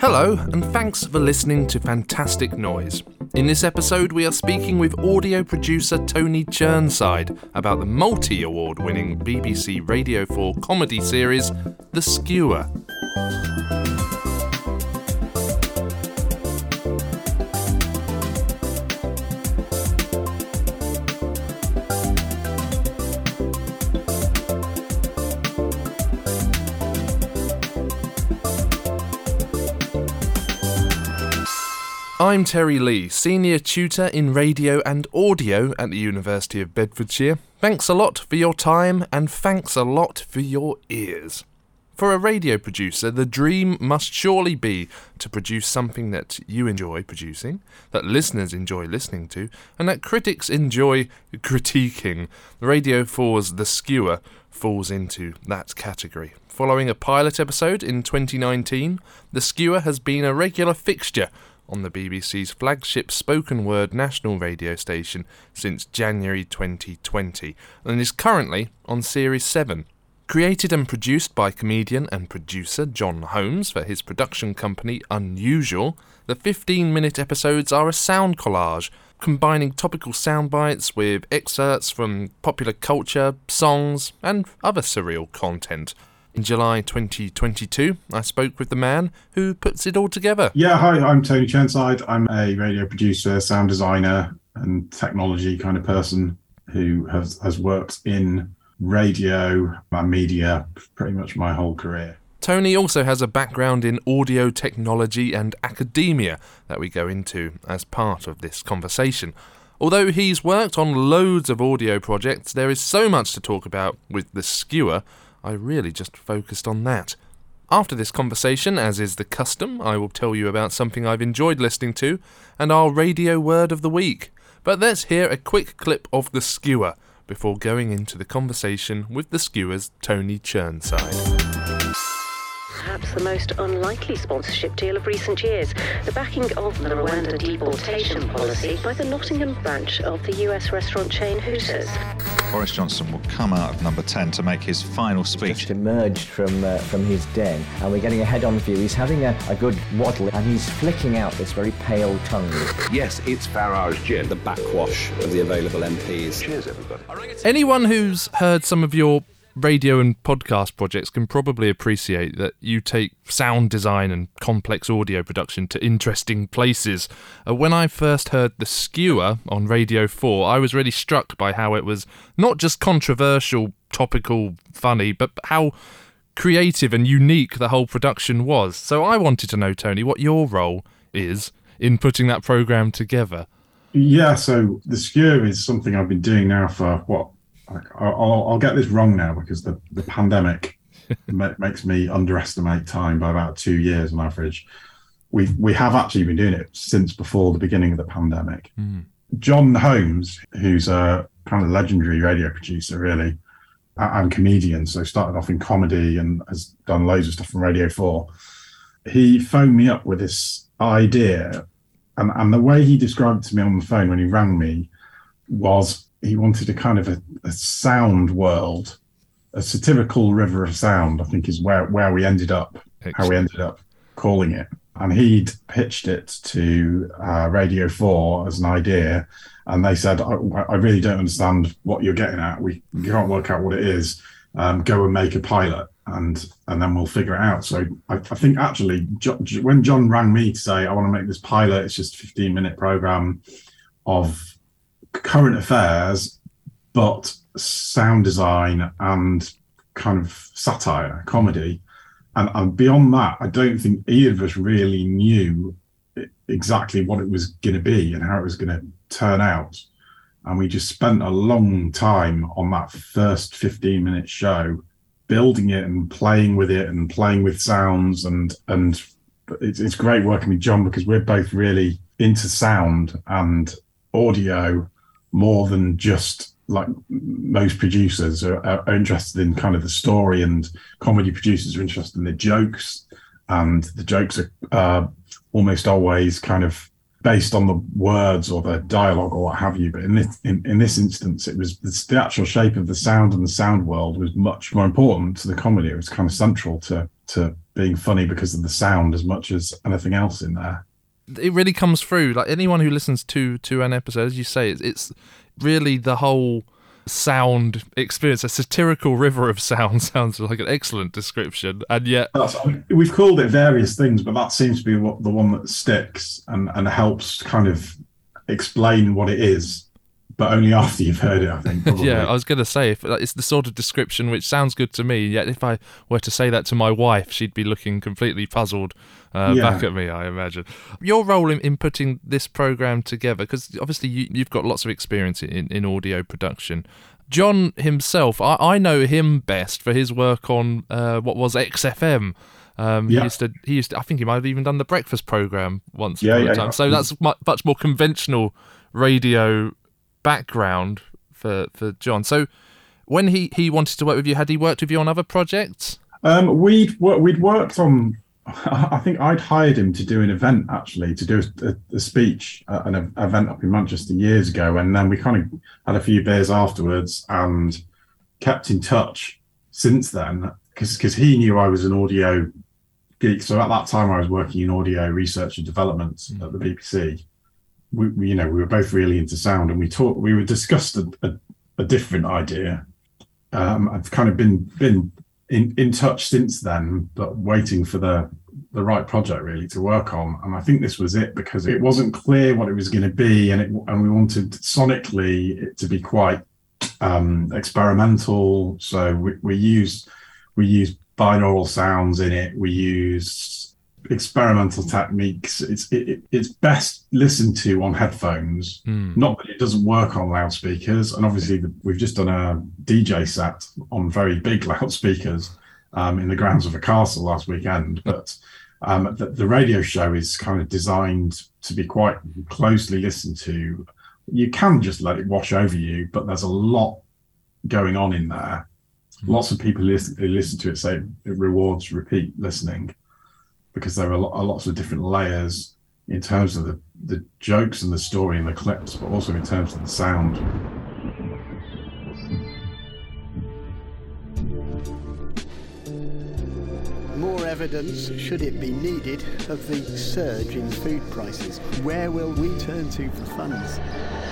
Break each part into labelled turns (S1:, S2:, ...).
S1: Hello, and thanks for listening to Fantastic Noise. In this episode, we are speaking with audio producer Tony Churnside about the multi award winning BBC Radio 4 comedy series, The Skewer. I'm Terry Lee, Senior Tutor in Radio and Audio at the University of Bedfordshire. Thanks a lot for your time and thanks a lot for your ears. For a radio producer, the dream must surely be to produce something that you enjoy producing, that listeners enjoy listening to, and that critics enjoy critiquing. Radio 4's The Skewer falls into that category. Following a pilot episode in 2019, The Skewer has been a regular fixture on the BBC's flagship spoken word national radio station since January 2020 and is currently on Series 7. Created and produced by comedian and producer Jon Holmes for his production company Unusual, the 15 minute episodes are a sound collage combining topical sound bites with excerpts from popular culture, songs, and other surreal content. In July 2022, I spoke with the man who puts it all together.
S2: Yeah, hi, I'm Tony Churnside. I'm a radio producer, sound designer, and technology kind of person who has, has worked in radio and media pretty much my whole career.
S1: Tony also has a background in audio technology and academia that we go into as part of this conversation. Although he's worked on loads of audio projects, there is so much to talk about with The Skewer I really just focused on that. After this conversation, as is the custom, I will tell you about something I've enjoyed listening to and our radio word of the week. But let's hear a quick clip of The Skewer before going into the conversation with The Skewer's Tony Churnside
S3: perhaps the most unlikely sponsorship deal of recent years, the backing of the Rwanda deportation policy by the Nottingham branch of the US restaurant chain Hooters.
S4: Boris Johnson will come out of number 10 to make his final speech.
S5: Just emerged from uh, from his den, and we're getting a head-on view. He's having a, a good waddle, and he's flicking out this very pale tongue.
S6: Yes, it's Farage Gin, the backwash of the available MPs. Cheers, everybody.
S1: Anyone who's heard some of your radio and podcast projects can probably appreciate that you take sound design and complex audio production to interesting places. Uh, when I first heard The Skewer on Radio 4, I was really struck by how it was not just controversial, topical, funny, but how creative and unique the whole production was. So I wanted to know, Tony, what your role is in putting that program together.
S2: Yeah, so The Skewer is something I've been doing now for what I'll, I'll get this wrong now because the, the pandemic makes me underestimate time by about two years on average. We we have actually been doing it since before the beginning of the pandemic. Mm. Jon Holmes, who's a kind of legendary radio producer, really, and comedian, so started off in comedy and has done loads of stuff from Radio Four. He phoned me up with this idea, and and the way he described it to me on the phone when he rang me was he wanted a kind of a, a sound world, a satirical river of sound. I think is where where we ended up, Excellent. how we ended up calling it. And he'd pitched it to uh, Radio Four as an idea, and they said, I, I, really don't understand what you're getting at. We can't work out what it is. Um, go and make a pilot." and and then we'll figure it out. So I, I think actually, jo- when Jon rang me to say I want to make this pilot, it's just a 15 minute program of current affairs, but sound design and kind of satire, comedy. And, and beyond that, I don't think either of us really knew exactly what it was going to be and how it was going to turn out. And we just spent a long time on that first 15 minute show building it and playing with it and playing with sounds and and it's, it's great working with Jon because we're both really into sound and audio more than just like most producers are, are, interested in kind of the story and comedy producers are interested in the jokes and the jokes are uh, almost always kind of based on the words or the dialogue or what have you. But in this in, in this instance, it was the actual shape of the sound and the sound world was much more important to the comedy. It was kind of central to to being funny because of the sound as much as anything else in there.
S1: It really comes through. Like anyone who listens to to an episode, as you say, it's, it's really the whole sound experience. A satirical river of sound sounds like an excellent description, and yet
S2: we've called it various things, but that seems to be what the one that sticks and and helps kind of explain what it is. But only after you've heard it, I think.
S1: Yeah, I was going to say if like, it's the sort of description which sounds good to me. Yet if I were to say that to my wife, she'd be looking completely puzzled uh,
S2: Yeah.
S1: back at me. I imagine your role in, in putting this program together, because obviously you, you've got lots of experience in, in audio production. Jon himself, I, I know him best for his work on uh, what was XFM. Um, He
S2: Yeah.
S1: used to. He used. To, I think he might have even done the breakfast program once
S2: Yeah, yeah, yeah.
S1: So that's mu- much more conventional radio background for for Jon. So when he he wanted to work with you, had he worked with you on other projects?
S2: Um, we'd we'd worked on. I think I'd hired him to do an event actually to do a, a speech at an event up in Manchester years ago, and then we kind of had a few beers afterwards and kept in touch since then because he knew I was an audio geek. So at that time, I was working in audio research and development at the BBC. We, we, you know, we were both really into sound, and we talked. We were discussed a, a, a different idea. Um, I've kind of been been in, in touch since then, but waiting for the the right project really to work on. And I think this was it because it wasn't clear what it was going to be, and it and we wanted sonically it to be quite um, experimental. So we, we use we use binaural sounds in it. We use experimental techniques. It's it, it- it's best listened to on headphones. Not that it doesn't work on loudspeakers. And obviously, the, we've just done a DJ set on very big loudspeakers um, in the grounds of a castle last weekend. But um, the, the radio show is kind of designed to be quite closely listened to. You can just let it wash over you, but there's a lot going on in there. Lots of people listen, listen to it say it rewards repeat listening because there are, lo- are lots of different layers in terms of the, the jokes and the story and the clips, but also in terms of the sound.
S7: Evidence, should it be needed, of the surge in food prices. Where will we turn to for funds?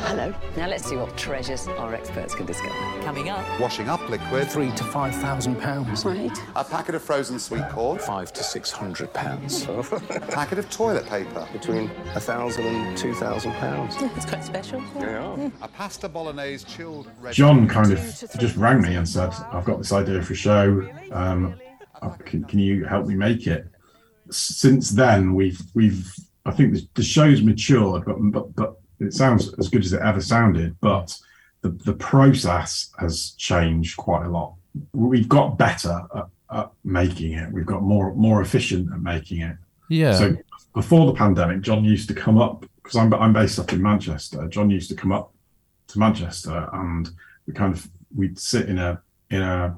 S8: Hello. Now let's see what treasures our experts can discover. Coming up.
S9: Washing up liquid.
S7: Three to five thousand pounds.
S8: Right.
S9: A packet of frozen sweet corn.
S7: Five to six hundred pounds.
S9: A packet of toilet paper.
S6: Between a thousand and two thousand pounds.
S8: It's quite special.
S9: A pasta bolognese chilled red.
S2: Jon kind of just rang me and said, "I've got this idea for a show. Um, can, can you help me make it?" Since then, we've we've I think the, the show's matured, but but but it sounds as good as it ever sounded. But the the process has changed quite a lot. We've got better at, at making it. We've got more more efficient at making it.
S1: Yeah.
S2: So before the pandemic, Jon used to come up because I'm I'm based up in Manchester. Jon used to come up to Manchester, and we kind of we'd sit in a in a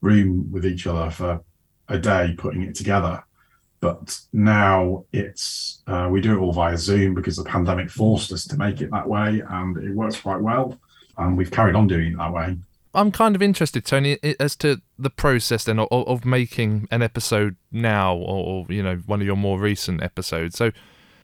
S2: room with each other for a day putting it together. But now it's uh, we do it all via Zoom because the pandemic forced us to make it that way, and it works quite well. And we've carried on doing it that way.
S1: I'm kind of interested, Tony, as to the process then of, of making an episode now, or, or you know, one of your more recent episodes. So,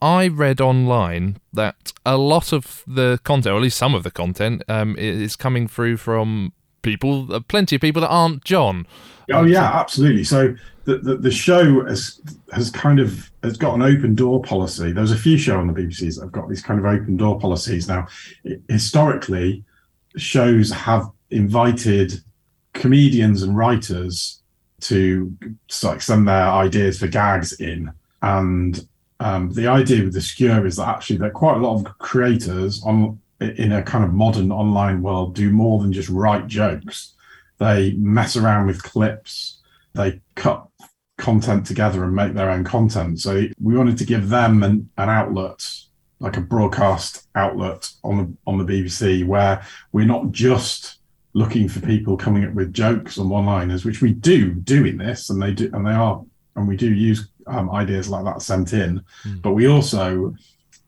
S1: I read online that a lot of the content, or at least some of the content, um, is coming through from people, uh, plenty of people that aren't Jon.
S2: Oh yeah, absolutely. So the, the the show has has kind of has got an open door policy. There's a few shows on the BBCs that have got these kind of open door policies. Now, historically, shows have invited comedians and writers to like send their ideas for gags in, and um, the idea with the skewer is that actually there are quite a lot of creators on in a kind of modern online world do more than just write jokes. They mess around with clips. They cut content together and make their own content. So we wanted to give them an, an outlet like a broadcast outlet on the on the bbc where we're not just looking for people coming up with jokes and one liners which we do do in this and they do and they are and we do use um, ideas like that sent in. But we also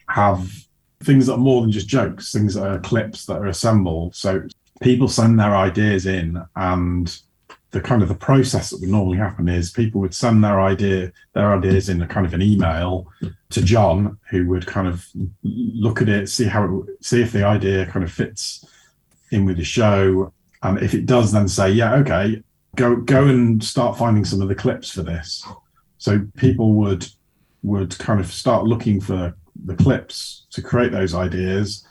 S2: have things that are more than just jokes, things that are clips that are assembled. So people send their ideas in and the kind of the process that would normally happen is people would send their idea their ideas in a kind of an email to Jon, who would kind of look at it, see how it, see if the idea kind of fits in with the show, and if it does, then say, yeah, okay, go go and start finding some of the clips for this. So people would would kind of start looking for the clips to create those ideas,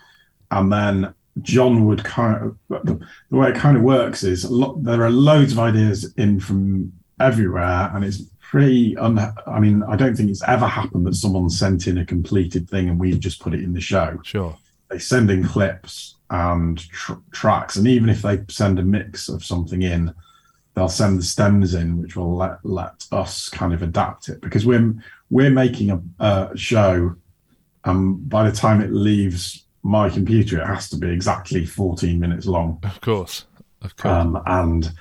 S2: and then Jon would kind of the, the way it kind of works is there are loads of ideas in from everywhere, and it's pretty. Un, I mean, I don't think it's ever happened that someone sent in a completed thing and we've just put it in the show.
S1: Sure.
S2: They send in clips and tr- tracks, and even if they send a mix of something in, they'll send the stems in, which will let let us kind of adapt it because we're we're making a, a show, and by the time it leaves my computer, it has to be exactly 14 minutes long.
S1: Of course. Of course.
S2: Um, and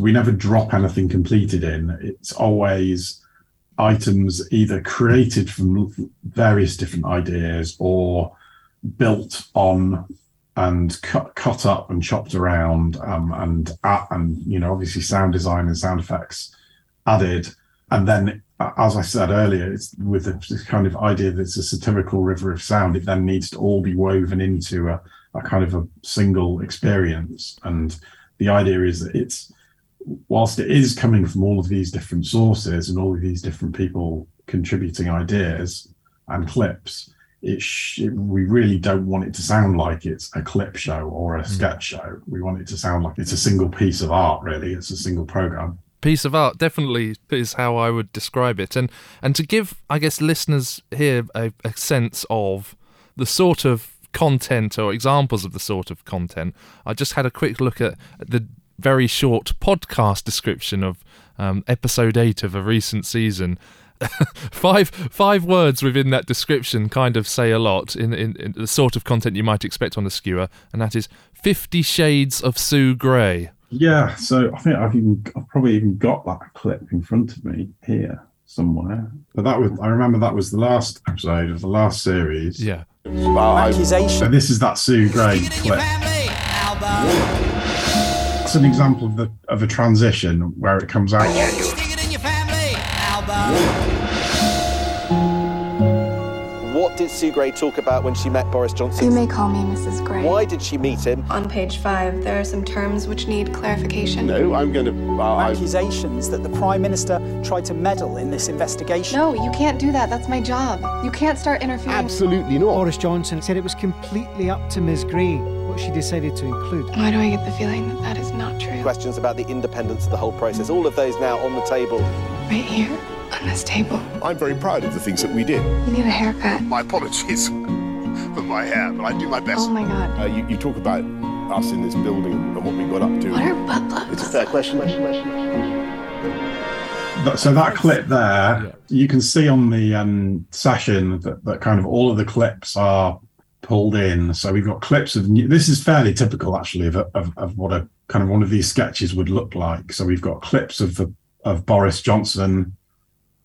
S2: we never drop anything completed in. It's always items either created from various different ideas or built on and cut cut up and chopped around um, and uh, and you know obviously sound design and sound effects added and then as I said earlier, it's with this kind of idea that it's a satirical river of sound. It then needs to all be woven into a, a kind of a single experience. And the idea is that it's, whilst it is coming from all of these different sources and all of these different people contributing ideas and clips, it sh- we really don't want it to sound like it's a clip show or a hmm. sketch show. We want it to sound like it's a single piece of art, really. It's a single program
S1: piece of art definitely is how I would describe it. And and to give I guess listeners here a, a, sense of the sort of content or examples of the sort of content I just had a quick look at the very short podcast description of um, episode 8 of a recent season. Five five words within that description kind of say a lot in, in, in the sort of content you might expect on a skewer and that is 50 shades of Sue Gray
S2: yeah, so I think I've even I've probably even got that clip in front of me here somewhere. But that was I remember that was the last episode of the last series.
S1: Yeah.
S2: Accusation. So this is that Sue Gray clip. It's an example of the of a transition where it comes out.
S10: Did Sue Gray talk about when she met Boris Johnson?
S11: You may call me Mrs. Gray.
S10: Why did she meet him?
S11: On page five, there are some terms which need clarification.
S12: No, I'm going to. Uh,
S13: Accusations that the Prime Minister tried to meddle in this investigation.
S11: No, you can't do that. That's my job. You can't start interfering.
S12: Absolutely not.
S14: Boris Johnson said it was completely up to Ms. Gray what she decided to include.
S11: Why do I get the feeling that that is not true?
S10: Questions about the independence of the whole process. All of those now on the table.
S11: Right here on this table.
S12: I'm very proud of the things that we did.
S11: You need a haircut.
S12: My apologies for my hair, but I do my best.
S11: Oh my god.
S12: Uh, you, you, talk about us in this building and what we got up to.
S11: What are butt plugs?
S10: It's a fair question.
S2: So that clip there, you can see on the um, session that, that kind of all of the clips are pulled in. So we've got clips of new, this is fairly typical actually of, of, of what a kind of one of these sketches would look like. So we've got clips of the of Boris Johnson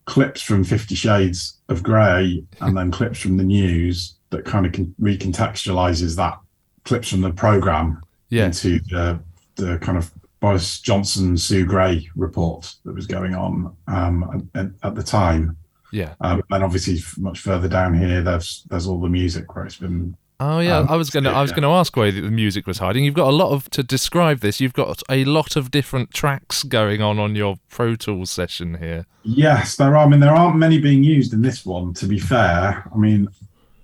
S2: clips from Fifty Shades of Grey and then clips from the news that kind of recontextualizes that clips from the program
S1: yeah.
S2: into the, the kind of Boris Johnson Sue Gray report that was going on um, at, at, the time.
S1: Yeah,
S2: um, and obviously much further down here, there's there's all the music where it's been
S1: Oh yeah, um, I was gonna I was gonna ask where the music was hiding. You've got a lot of to describe this. You've got a lot of different tracks going on on your Pro Tools session here.
S2: Yes, there are. I mean, there aren't many being used in this one. To be fair, I mean,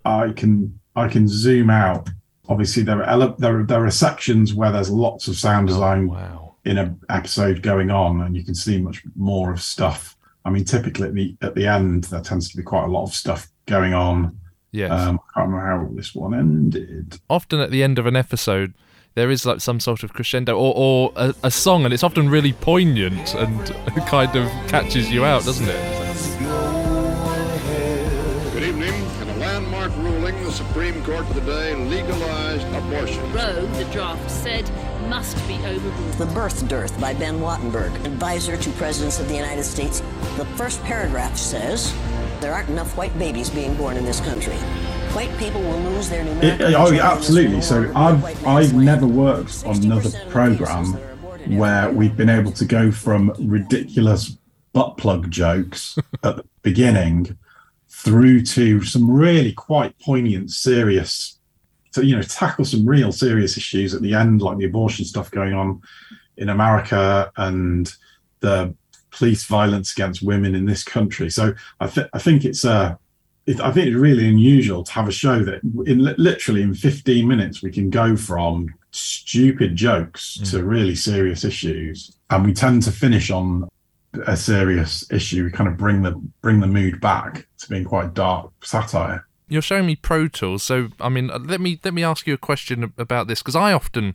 S2: I can I can zoom out. Obviously, there are ele- there are, there are sections where there's lots of sound design
S1: oh, wow.
S2: in an episode going on, and you can see much more of stuff. I mean, typically at the at the end, there tends to be quite a lot of stuff going on
S1: Yes.
S2: Um, I can't remember how this one ended.
S1: Often at the end of an episode, there is like some sort of crescendo or, or a, a song, and it's often really poignant and kind of catches you out, doesn't it?
S15: Good evening. In a landmark ruling, the Supreme Court today legalized abortion.
S16: Roe, the draft said, must be overruled.
S17: The Birth Dearth by Ben Wattenberg, advisor to presidents of the United States. The first paragraph says there aren't enough white babies being born in this country. white people will lose their
S2: It, oh, yeah, absolutely. So I've I've never worked on another program where we've been able to go from ridiculous butt plug jokes at the beginning through to some really quite poignant, serious, to you know, tackle some real serious issues at the end, like the abortion stuff going on in America and the police violence against women in this country. So I, th- I think it's uh, it, I think it's really unusual to have a show that in literally in 15 minutes we can go from stupid jokes to really serious issues, and we tend to finish on a serious issue. We kind of bring the bring the mood back to being quite dark satire.
S1: You're showing me Pro Tools, so I mean, uh, let me let me ask you a question about this because I often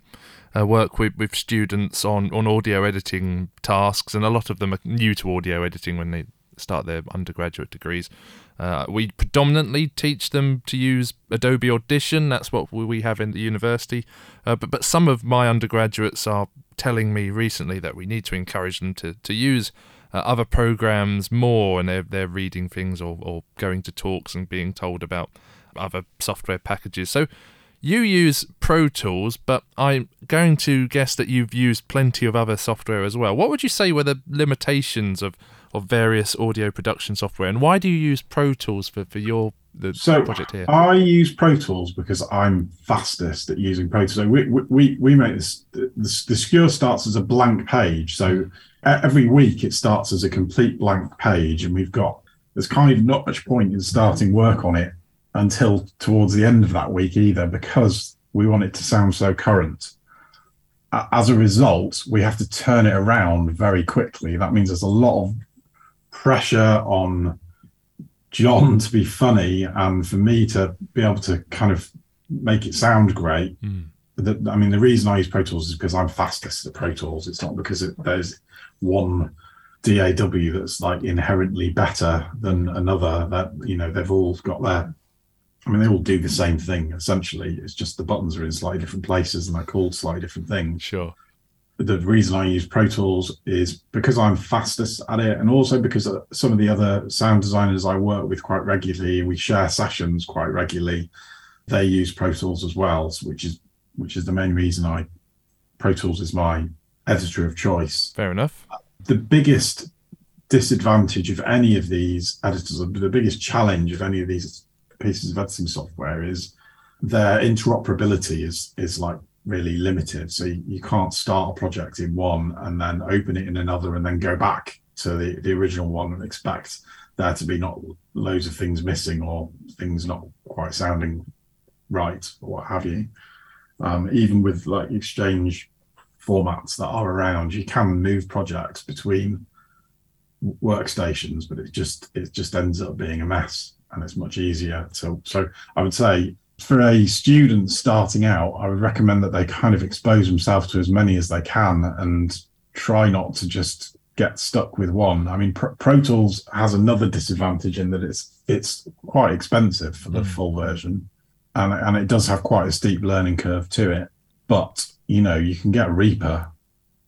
S1: uh, work with, with students on, on audio editing tasks, and a lot of them are new to audio editing when they start their undergraduate degrees. Uh, we predominantly teach them to use Adobe Audition. That's what we have in the university. Uh, but but some of my undergraduates are telling me recently that we need to encourage them to to use uh, other programs more, and they're they're reading things or or going to talks and being told about other software packages. So. You use Pro Tools, but I'm going to guess that you've used plenty of other software as well. What would you say were the limitations of, of various audio production software, and why do you use Pro Tools for, for your the
S2: So
S1: project here?
S2: I use Pro Tools because I'm fastest at using Pro Tools. So we we, we, make this the, the starts as a blank page. So every week it starts as a complete blank page, and we've got there's kind of not much point in starting work on it until towards the end of that week either, because we want it to sound so current. As a result, we have to turn it around very quickly. That means there's a lot of pressure on Jon to be funny and for me to be able to kind of make it sound great. Hmm. The, I mean, the reason I use Pro Tools is because I'm fastest at Pro Tools. It's not because it, there's one DAW that's like inherently better than another. That you know they've all got their. I mean, they all do the same thing essentially. It's just the buttons are in slightly different places and they're called slightly different things.
S1: Sure.
S2: The reason I use Pro Tools is because I'm fastest at it, and also because some of the other sound designers I work with quite regularly, we share sessions quite regularly. They use Pro Tools as well, which is which is the main reason I Pro Tools is my editor of choice.
S1: Fair enough.
S2: The biggest disadvantage of any of these editors, the biggest challenge of any of these pieces of editing software is their interoperability is is like really limited. So you, you can't start a project in one and then open it in another and then go back to the, the original one and expect there to be not loads of things missing or things not quite sounding right or what have you. Um, even with like exchange formats that are around, you can move projects between workstations, but it just it just ends up being a mess and it's much easier to so I would say for a student starting out, I would recommend that they kind of expose themselves to as many as they can and try not to just get stuck with one. I mean, Pro, Pro Tools has another disadvantage in that it's it's quite expensive for the mm. full version, and and it does have quite a steep learning curve to it. But you know, you can get Reaper,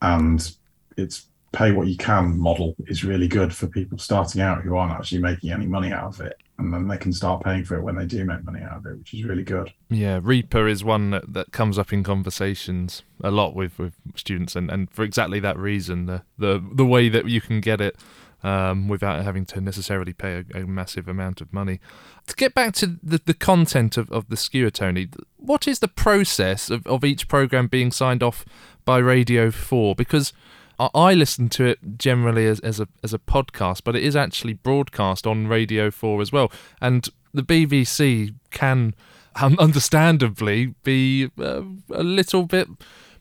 S2: and it's pay what you can model is really good for people starting out who aren't actually making any money out of it, and then they can start paying for it when they do make money out of it, which is really good.
S1: Yeah, Reaper is one that, that comes up in conversations a lot with, with students, and, and for exactly that reason, the, the the way that you can get it um, without having to necessarily pay a, a massive amount of money. To get back to the, the content of, of the skewer, Tony, what is the process of, of each program being signed off by Radio 4? Because I- listen to it generally as, as a as a podcast, but it is actually broadcast on Radio 4 as well. And the BBC can um, understandably be uh, a little bit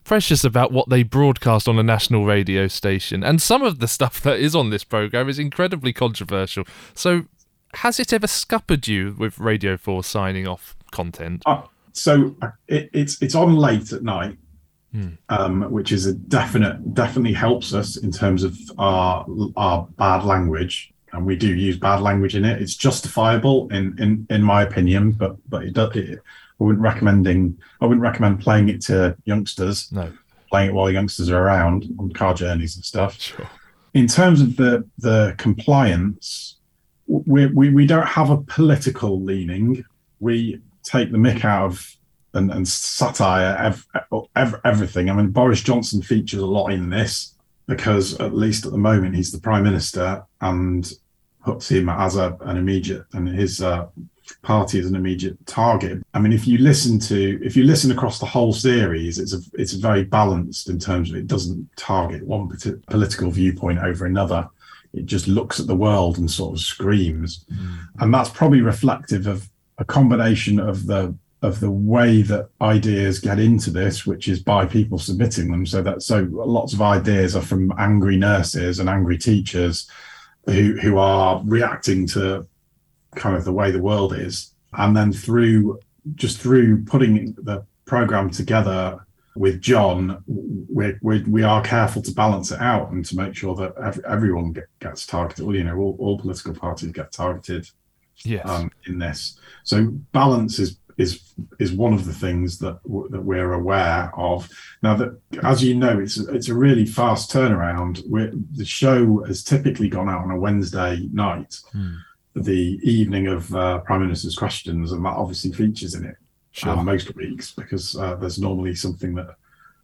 S1: precious about what they broadcast on a national radio station. And some of the stuff that is on this program is incredibly controversial. So, has it ever scuppered you with Radio 4 signing off content?
S2: Uh, so uh, it, it's it's on late at night,
S1: Hmm.
S2: um, which is a definite definitely helps us in terms of our our bad language, and we do use bad language in it. It's justifiable in in in my opinion, but but it does. It, I wouldn't recommending. I wouldn't recommend playing it to youngsters.
S1: No,
S2: playing it while youngsters are around on car journeys and stuff.
S1: Sure.
S2: In terms of the the compliance, we we we don't have a political leaning we take the mick out of and, and satire ev- ev- everything. I mean, Boris Johnson features a lot in this because at least at the moment he's the prime minister and puts him as a, an immediate and his uh, party as an immediate target. I mean, if you listen to if you listen across the whole series, it's a, it's very balanced in terms of it doesn't target one political viewpoint over another. It just looks at the world and sort of screams, mm. and that's probably reflective of a combination of the of the way that ideas get into this, which is by people submitting them. So that so lots of ideas are from angry nurses and angry teachers who who are reacting to kind of the way the world is, and then through just through putting the program together with Jon, we're, we're, we are careful to balance it out and to make sure that every, everyone get, gets targeted. Well, you know, all, all political parties get targeted
S1: yes.
S2: um, in this. So balance is is is one of the things that w- that we're aware of. Now that, as you know, it's it's a really fast turnaround. We're, the show has typically gone out on a Wednesday night,
S1: hmm.
S2: the evening of uh, Prime Minister's questions, and that obviously features in it
S1: sure.
S2: um, most weeks because uh, there's normally something that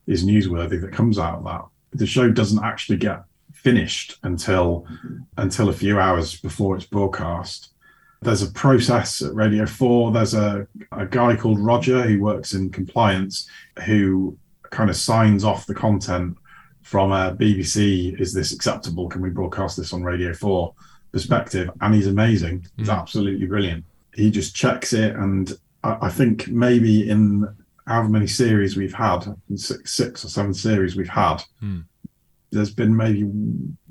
S2: is newsworthy that comes out of that. The show doesn't actually get finished until until a few hours before it's broadcast there's a process at Radio 4. There's a, a guy called Roger who works in compliance who kind of signs off the content from a BBC, is this acceptable? Can we broadcast this on Radio 4 perspective? And he's amazing. He's mm. absolutely brilliant. He just checks it. And I, I, think maybe in however many series we've had, six, six or seven series we've had,
S1: mm
S2: there's been maybe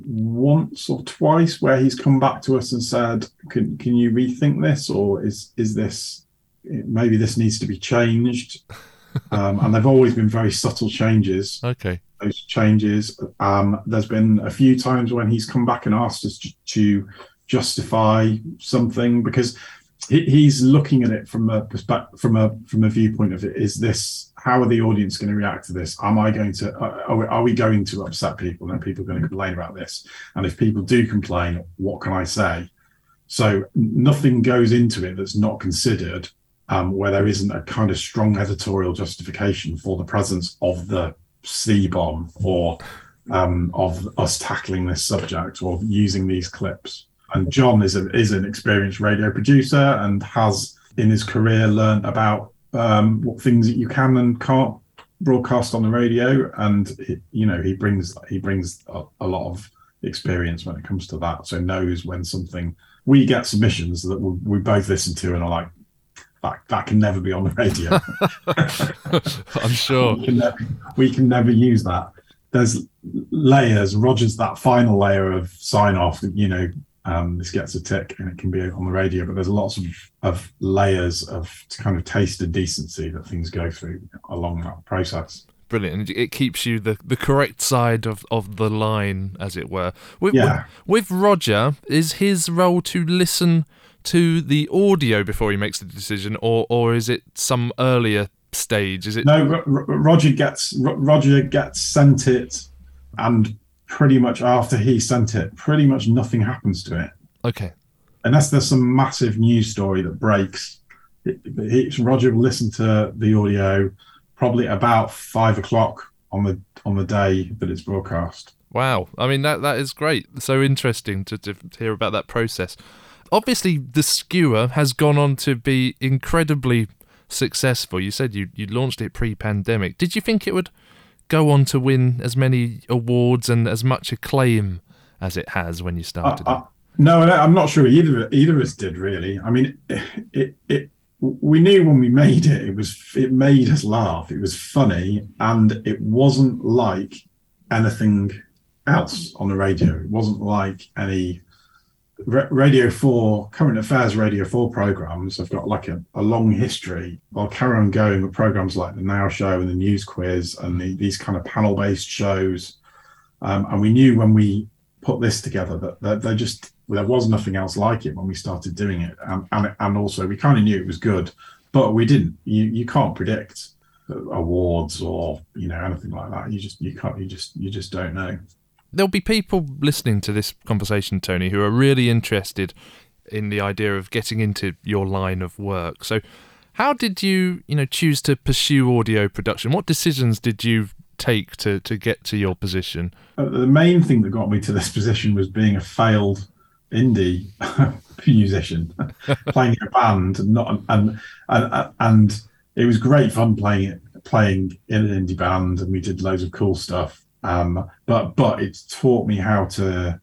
S2: once or twice where he's come back to us and said, "Can can you rethink this, or is is this maybe this needs to be changed?" um, and they've always been very subtle changes.
S1: Okay,
S2: those changes. Um, there's been a few times when he's come back and asked us to, to justify something because he, he's looking at it from a perspective from a from a viewpoint of it. Is this how are the audience going to react to this? Am I going to, are we, are we going to upset people and people going to complain about this? And if people do complain, what can I say? So nothing goes into it that's not considered um, where there isn't a kind of strong editorial justification for the presence of the C bomb or um, of us tackling this subject or using these clips. And Jon is a, is an experienced radio producer and has in his career learned about um, what things that you can and can't broadcast on the radio, and it, you know he brings he brings a, a, lot of experience when it comes to that. So knows when something we get submissions that we, we both listen to and are like, that that can never be on the radio.
S1: I'm sure
S2: we can, never, we can never use that. There's layers. Roger's that final layer of sign off. You know, um, this gets a tick and it can be on the radio, but there's lots of, of layers of kind of taste and decency that things go through along that process.
S1: Brilliant. It keeps you the, the correct side of, of the line, as it were. With,
S2: yeah.
S1: with, with Roger, is his role to listen to the audio before he makes the decision, or or is it some earlier stage? Is it
S2: no? R- Roger gets R- Roger gets sent it and pretty much after he sent it, pretty much nothing happens to it.
S1: Okay.
S2: Unless there's some massive news story that breaks, it, it, Roger will listen to the audio probably about five o'clock on the on the day that it's broadcast.
S1: Wow, I mean that that is great. So interesting to, to hear about that process. Obviously, the skewer has gone on to be incredibly successful. You said you you launched it pre-pandemic. Did you think it would go on to win as many awards and as much acclaim as it has when you started? Uh, uh,
S2: no, I'm not sure either. Either of us did really. I mean, it, it, it we knew when we made it, it was it made us laugh. It was funny, and it wasn't like anything else on the radio. It wasn't like any Radio 4, current affairs Radio 4 programs have got like a, a long history. I'll carry on going with programs like the Now Show and the News Quiz and the, these kind of panel based shows. Um, and we knew when we put this together that, that there just there was nothing else like it when we started doing it. And, and, and also, we kind of knew it was good, but we didn't. You, you can't predict awards or you know anything like that you just you can't you just you just don't know
S1: there'll be people listening to this conversation, Tony, who are really interested in the idea of getting into your line of work. So, how did you, you know, choose to pursue audio production? What decisions did you take to to get to your position?
S2: Uh, the main thing that got me to this position was being a failed indie musician, playing in a band, and not and and and it was great fun playing playing in an indie band, and we did loads of cool stuff. Um, but but it taught me how to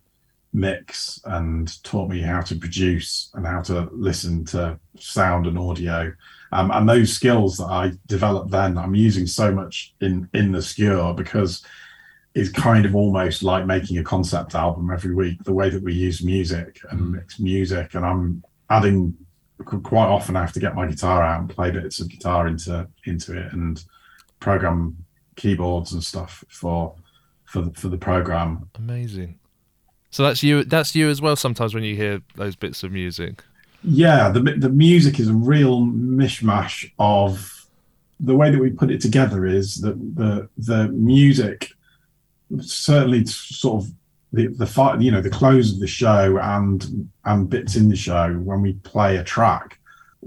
S2: mix and taught me how to produce and how to listen to sound and audio. Um, and those skills that I developed then, I'm using so much in in the Skewer because it's kind of almost like making a concept album every week. The way that we use music and mix music, and I'm adding quite often. I have to get my guitar out and play bits of guitar into into it and program keyboards and stuff for for the, for the program.
S1: Amazing. So that's you. That's you as well. Sometimes when you hear those bits of music.
S2: Yeah, the the music is a real mishmash of the way that we put it together. Is that the the music certainly sort of the the fight, you know, the close of the show and and bits in the show when we play a track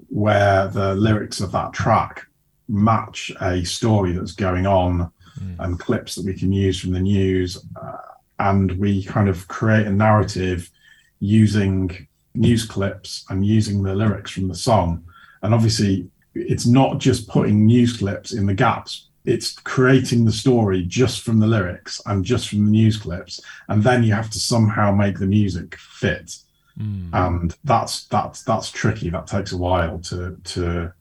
S2: where the lyrics of that track match a story that's going on and clips that we can use from the news uh, and we kind of create a narrative using news clips and using the lyrics from the song. And obviously it's not just putting news clips in the gaps it's creating the story just from the lyrics and just from the news clips and then you have to somehow make the music fit.
S1: Mm.
S2: and that's that's that's tricky. That takes a while to to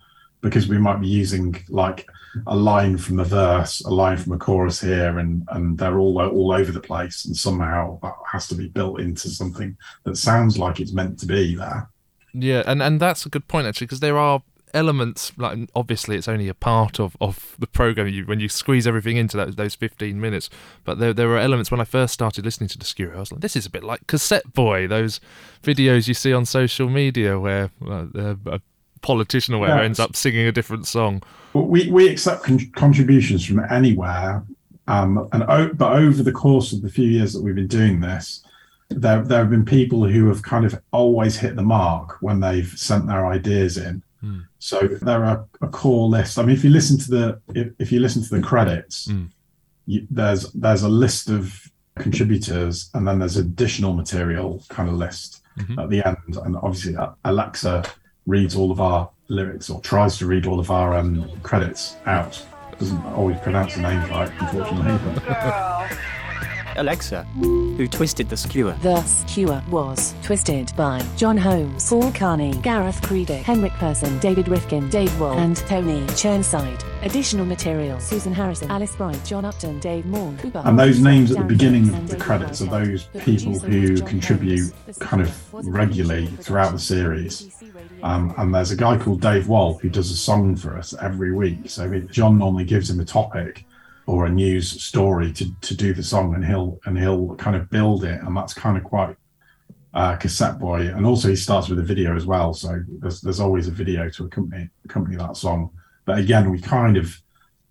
S2: because we might be using like a line from a verse a line from a chorus here and and they're all all over the place and somehow that has to be built into something that sounds like it's meant to be there.
S1: Yeah, and and that's a good point actually because there are elements like obviously it's only a part of of the program you when you squeeze everything into that, those 15 minutes but there there were elements when I first started listening to the Skewer I was like this is a bit like Cassetteboy those videos you see on social media where uh, politician or whatever ends up singing a different song
S2: we, we accept con- contributions from anywhere. Um, and o- but over the course of the few years that we've been doing this, there there have been people who have kind of always hit the mark when they've sent their ideas in.
S1: Hmm.
S2: So there are a core list. I mean, if you listen to the if, if you listen to the credits, you, there's there's a list of contributors, and then there's additional material kind of list
S1: Mhm.
S2: at the end. And obviously, uh, Alexa reads all of our lyrics or tries to read all of our um, credits out. Doesn't always pronounce the names right, unfortunately.
S18: Alexa, who twisted the skewer?
S19: The Skewer was twisted by Jon Holmes, Paul Carney, Gareth Creedick, Henrik Persson, David Rifkin, Dave Wall, and Tony Churnside. Additional material: Susan Harrison, Alice Bright, John Upton, Dave Moore, Cooper
S2: and those names at the beginning of the credits are those people who contribute kind of regularly throughout the series. Um, and there's a guy called Dave Wall who does a song for us every week. So Jon normally gives him a topic or a news story to, to do the song, and he'll and he'll kind of build it, and that's kind of quite uh, Cassetteboy. And also he starts with a video as well, so there's there's always a video to accompany accompany that song. But again, we kind of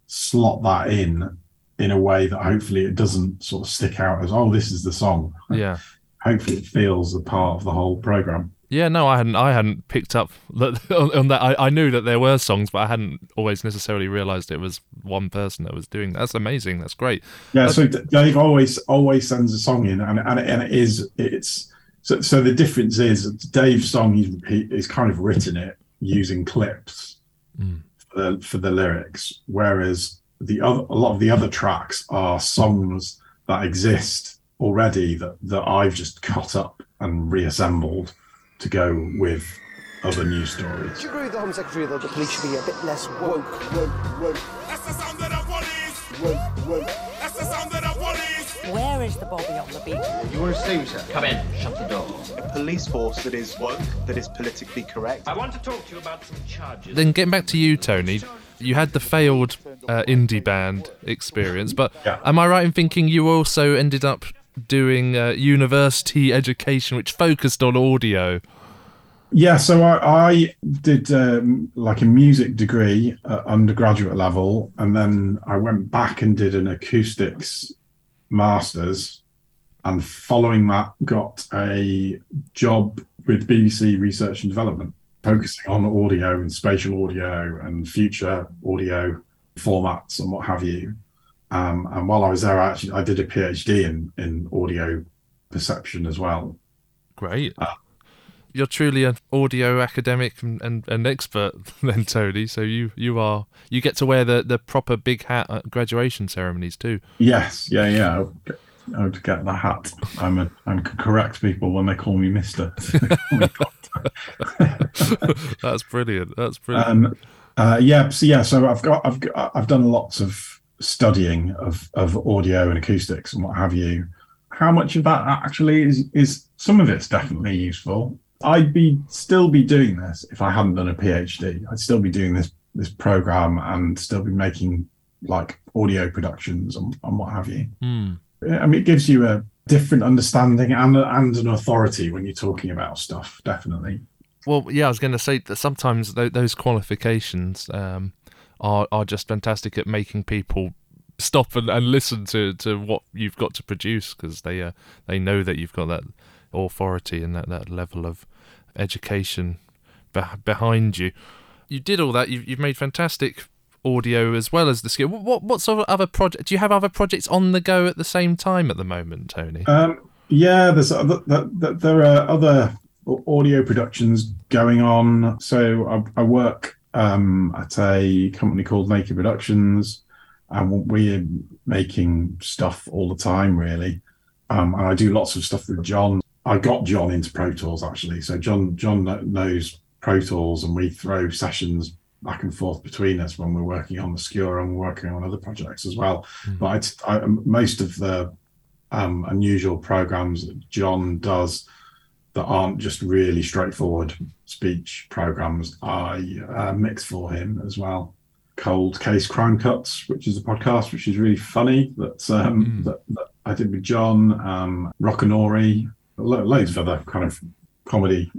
S2: slot that in in a way that hopefully it doesn't sort of stick out as oh this is the song.
S1: yeah
S2: Hopefully it feels a part of the whole program.
S1: Yeah, no, I hadn't. I hadn't picked up that, on, on that. I, I knew that there were songs, but I hadn't always necessarily realised it was one person that was doing. That. That's amazing. That's great.
S2: Yeah, so Dave always always sends a song in, and and, and it is it's so so the difference is Dave's song he's he's kind of written it using clips
S1: Mm.
S2: for the, for the lyrics, whereas the other a lot of the other tracks are songs that exist already that that I've just cut up and reassembled to go with other news stories.
S20: Do you agree with the Home Secretary that the police should be a bit less woke, woke, woke?
S21: That's the sound of the police.
S20: Woke, woke.
S21: That's the sound of the police.
S8: Where is the Bobby on the beat?
S21: You want to see, sir?
S22: Come in, shut the door.
S10: A police force that is woke, that is politically correct.
S22: I want to talk to you about some charges.
S1: Then getting back to you, Tony, you had the failed uh, indie band experience, but am I right in thinking you also ended up doing uh, university education, which focused on audio?
S2: Yeah, so I, I did um, like a music degree at undergraduate level, and then I went back and did an acoustics master's, and following that, got a job with BBC Research and Development, focusing on audio and spatial audio and future audio formats and what have you. Um, and while I was there, I actually I did a PhD in in audio perception as well.
S1: Great. Uh, You're truly an audio academic and, and, and, expert then, Tony. So you, you are you get to wear the, the proper big hat at graduation ceremonies too.
S2: Yes, yeah, yeah. I would get the hat. I'm a I can correct people when they call me Mister.
S1: That's brilliant. That's brilliant.
S2: Um, uh, yeah, so yeah, so I've got I've got, I've done lots of studying of of audio and acoustics and what have you. How much of that actually is is some of it's definitely useful. I'd be still be doing this if I hadn't done a PhD. I'd still be doing this this program and still be making like audio productions and, and what have you.
S1: Mm.
S2: I mean, it gives you a different understanding and and an authority when you're talking about stuff. Definitely.
S1: Well, yeah, I was going to say that sometimes th- those qualifications um, are are just fantastic at making people stop and, and listen to, to what you've got to produce because they uh, they know that you've got that authority and that, that level of education be- behind you. You did all that. You've, you've made fantastic audio as well as the skill. What what sort of other project? Do you have other projects on the go at the same time at the moment, Tony?
S2: Um, yeah, there's other, there are other audio productions going on. So I, I work um, at a company called Naked Productions, and we're making stuff all the time, really. Um, and I do lots of stuff with Jon. I got Jon into Pro Tools actually. So Jon Jon knows Pro Tools, and we throw sessions back and forth between us when we're working on the Skewer and we're working on other projects as well. Mm. But I, I, most of the um, unusual programs that Jon does that aren't just really straightforward speech programs, I uh, mix for him as well. Cold Case Crime Cuts, which is a podcast which is really funny that, um, mm. that, that, I did with Jon, um, Rockanori, lo- loads of other kind of comedy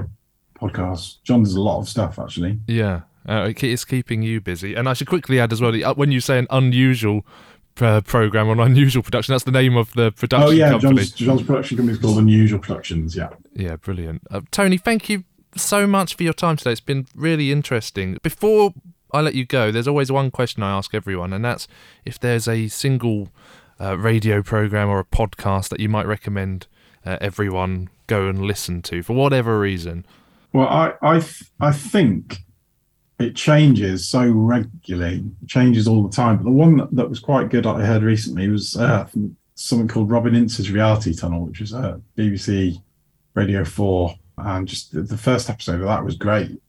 S2: podcasts. Jon does a lot of stuff actually.
S1: Yeah, uh, it's keeping you busy. And I should quickly add as well, uh, when you say an unusual uh, program on unusual production, that's the name of the production
S2: oh, yeah,
S1: company.
S2: Jon's, Jon's production company is called Unusual Productions. Yeah.
S1: Yeah, brilliant. Uh, Tony, thank you so much for your time today. It's been really interesting. Before I let you go, there's always one question I ask everyone, and that's if there's a single uh, radio program or a podcast that you might recommend uh, everyone go and listen to for whatever reason.
S2: Well, I I, I think it changes so regularly, changes all the time. But the one that, that was quite good I heard recently was uh, something called Robin Ince's Reality Tunnel, which was uh, BBC Radio 4. And just the, the first episode of that was great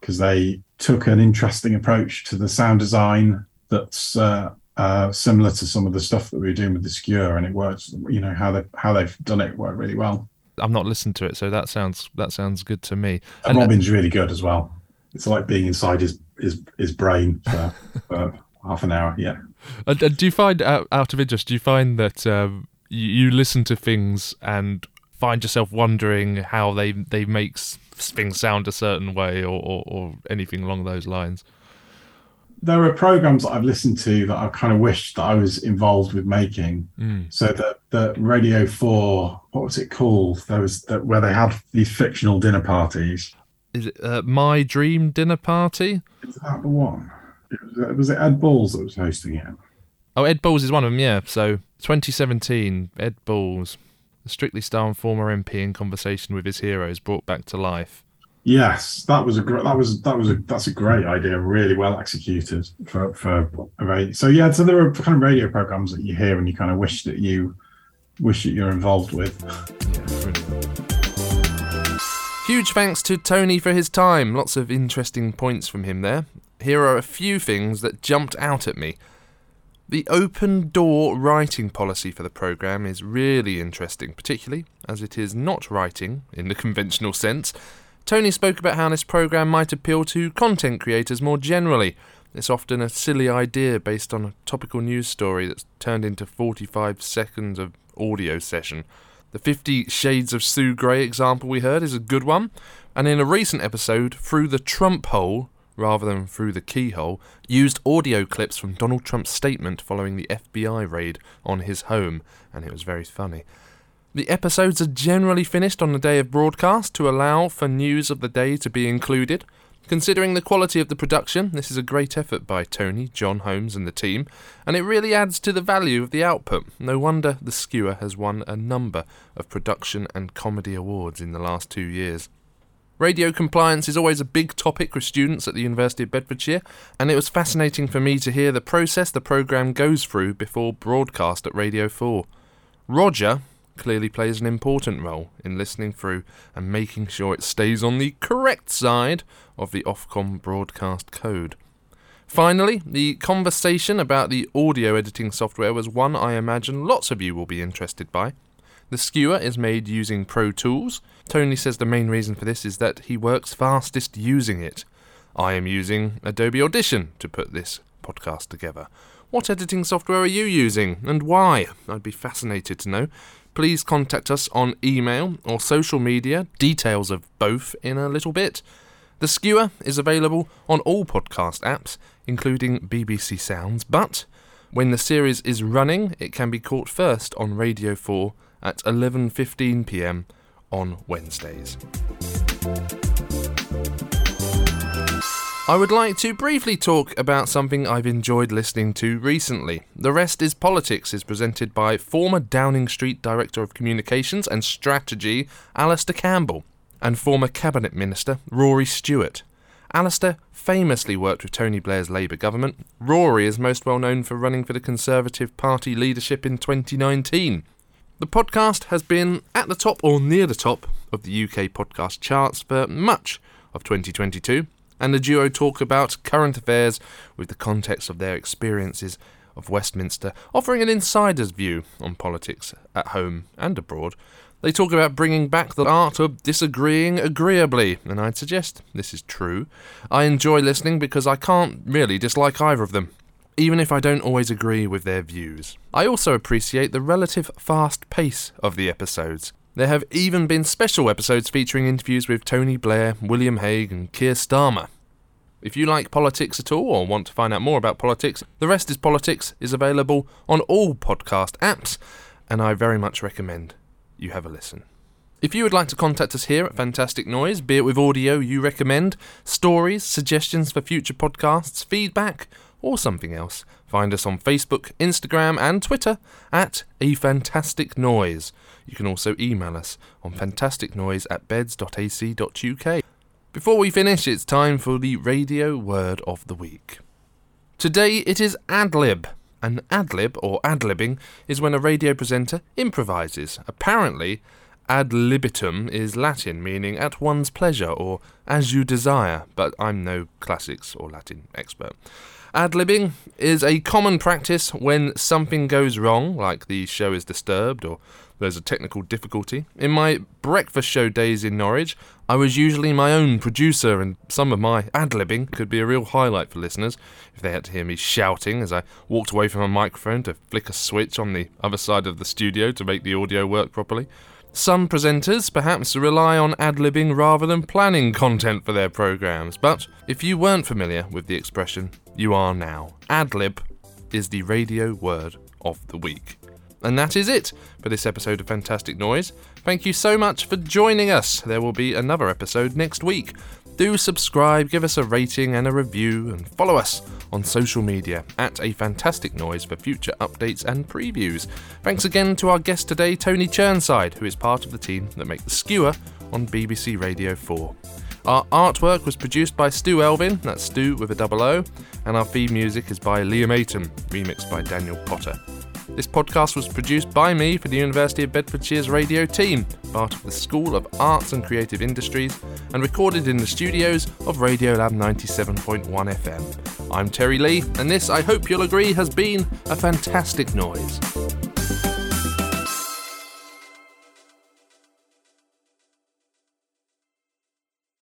S2: because they took an interesting approach to the sound design that's uh, uh, similar to some of the stuff that we were doing with the Skewer, and it works. You know how they how they've done it worked really well.
S1: I've not listened to it, so that sounds that sounds good to me.
S2: And, and uh, Robin's really good as well it's like being inside his his, his brain for, for half an hour. Yeah.
S1: And, and, do you find out, out of interest? Do you find that um, you, you, listen to things and find yourself wondering how they they make things sound a certain way, or, or, or anything along those lines?
S2: There are programs that I've listened to that I kind of wished that I was involved with making.
S1: Mm.
S2: So that the Radio Four, what was it called? There was that where they had these fictional dinner parties
S1: is it uh, My Dream Dinner Party?
S2: Is that the one? Was it Ed Balls that was hosting it?
S1: Oh, Ed Balls is one of them, yeah. So 2017, Ed Balls, a Strictly Star and former MP in conversation with his heroes, brought back to life.
S2: Yes, that was a great. That was that was a that's a great idea. Really well executed for for a radio. So yeah, so there are kind of radio programs that you hear and you kind of wish that you wish that you're involved with.
S1: Yeah. Huge thanks to Tony for his time. Lots of interesting points from him there. Here are a few things that jumped out at me. The open door writing policy for the programme is really interesting, particularly as it is not writing in the conventional sense. Tony spoke about how this programme might appeal to content creators more generally. It's often a silly idea based on a topical news story that's turned into 45 seconds of audio session. The Fifty Shades of Sue Gray example we heard is a good one, and in a recent episode, Through the Trump Hole, rather than Through the Keyhole, used audio clips from Donald Trump's statement following the FBI raid on his home, and it was very funny. The episodes are generally finished on the day of broadcast to allow for news of the day to be included. Considering the quality of the production, this is a great effort by Tony, Jon Holmes, and the team, and it really adds to the value of the output. No wonder The Skewer has won a number of production and comedy awards in the last two years. Radio compliance is always a big topic with students at the University of Bedfordshire, and it was fascinating for me to hear the process the programme goes through before broadcast at Radio 4. Roger clearly plays an important role in listening through and making sure it stays on the correct side of the Ofcom broadcast code. Finally, the conversation about the audio editing software was one I imagine lots of you will be interested by. The skewer is made using Pro Tools. Tony says the main reason for this is that he works fastest using it. I am using Adobe Audition to put this podcast together. What editing software are you using and why? I'd be fascinated to know. Please contact us on email or social media, details of both in a little bit. The Skewer is available on all podcast apps, including BBC Sounds, but when the series is running, it can be caught first on Radio 4 at 11:15 p.m. on Wednesdays. I would like to briefly talk about something I've enjoyed listening to recently. The Rest is Politics is presented by former Downing Street Director of Communications and Strategy, Alastair Campbell, and former Cabinet Minister, Rory Stewart. Alastair famously worked with Tony Blair's Labour government. Rory is most well known for running for the Conservative Party leadership in 2019. The podcast has been at the top or near the top of the UK podcast charts for much of 2022, and the duo talk about current affairs with the context of their experiences of Westminster, offering an insider's view on politics at home and abroad. They talk about bringing back the art of disagreeing agreeably, and I'd suggest this is true. I enjoy listening because I can't really dislike either of them even if I don't always agree with their views. I also appreciate the relative fast pace of the episodes. There have even been special episodes featuring interviews with Tony Blair, William Hague, and Keir Starmer. If you like politics at all or want to find out more about politics, The Rest is Politics is available on all podcast apps, and I very much recommend you have a listen. If you would like to contact us here at Fantastic Noise, be it with audio you recommend, stories, suggestions for future podcasts, feedback, or something else, find us on Facebook, Instagram, and Twitter at A Fantastic Noise. You can also email us on fantasticnoise at beds.ac.uk. Before we finish, it's time for the radio word of the week. Today it is adlib. An adlib, or adlibbing, is when a radio presenter improvises. Apparently, ad libitum is Latin, meaning at one's pleasure or as you desire, but I'm no classics or Latin expert. Ad libbing is a common practice when something goes wrong, like the show is disturbed or there's a technical difficulty. In my breakfast show days in Norwich, I was usually my own producer, and some of my ad libbing could be a real highlight for listeners if they had to hear me shouting as I walked away from a microphone to flick a switch on the other side of the studio to make the audio work properly. Some presenters perhaps rely on ad libbing rather than planning content for their programs, but if you weren't familiar with the expression, you are now. Ad lib is the radio word of the week. And that is it for this episode of Fantastic Noise. Thank you so much for joining us. There will be another episode next week. Do subscribe, give us a rating and a review, and follow us on social media at A Fantastic Noise for future updates and previews. Thanks again to our guest today, Tony Churnside, who is part of the team that make The Skewer on BBC Radio 4. Our artwork was produced by Stu Elvin, that's Stu with a double O, and our theme music is by Liam Aiton, remixed by Daniel Potter. This podcast was produced by me for the University of Bedfordshire's radio team, part of the School of Arts and Creative Industries, and recorded in the studios of Radiolab 97.1 FM. I'm Terry Lee, and this, I hope you'll agree, has been a fantastic noise.